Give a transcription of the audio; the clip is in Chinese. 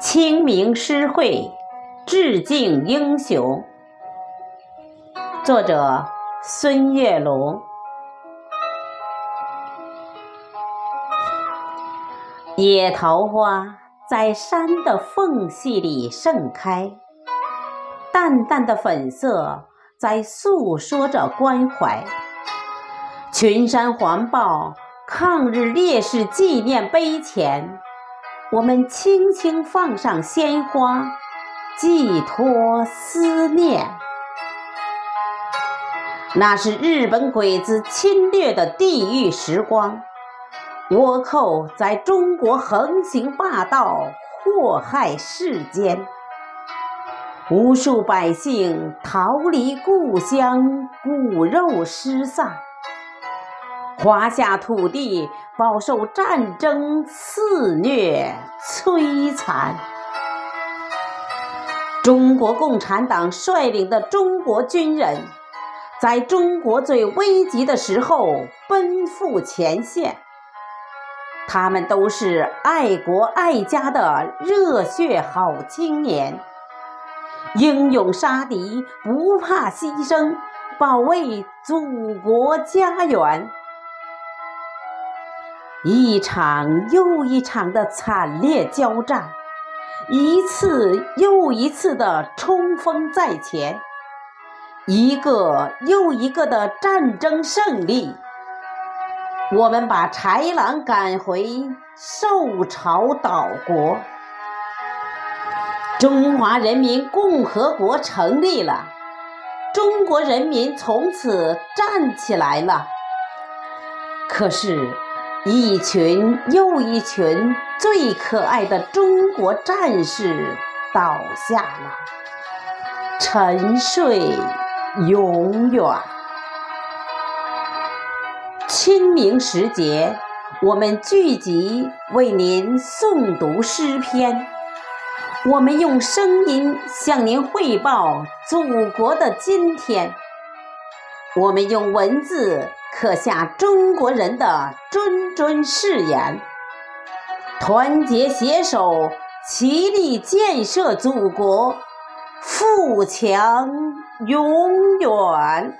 清明诗会致敬英雄，作者孙月龙。野桃花在山的缝隙里盛开，淡淡的粉色在诉说着关怀。群山环抱抗日烈士纪念碑前。我们轻轻放上鲜花，寄托思念。那是日本鬼子侵略的地狱时光，倭寇在中国横行霸道，祸害世间。无数百姓逃离故乡，骨肉失散。华夏土地饱受战争肆虐摧残，中国共产党率领的中国军人，在中国最危急的时候奔赴前线。他们都是爱国爱家的热血好青年，英勇杀敌，不怕牺牲，保卫祖国家园。一场又一场的惨烈交战，一次又一次的冲锋在前，一个又一个的战争胜利，我们把豺狼赶回，受朝岛国，中华人民共和国成立了，中国人民从此站起来了。可是。一群又一群最可爱的中国战士倒下了，沉睡永远。清明时节，我们聚集为您诵读诗篇，我们用声音向您汇报祖国的今天，我们用文字。刻下中国人的谆谆誓言，团结携手，齐力建设祖国，富强永远。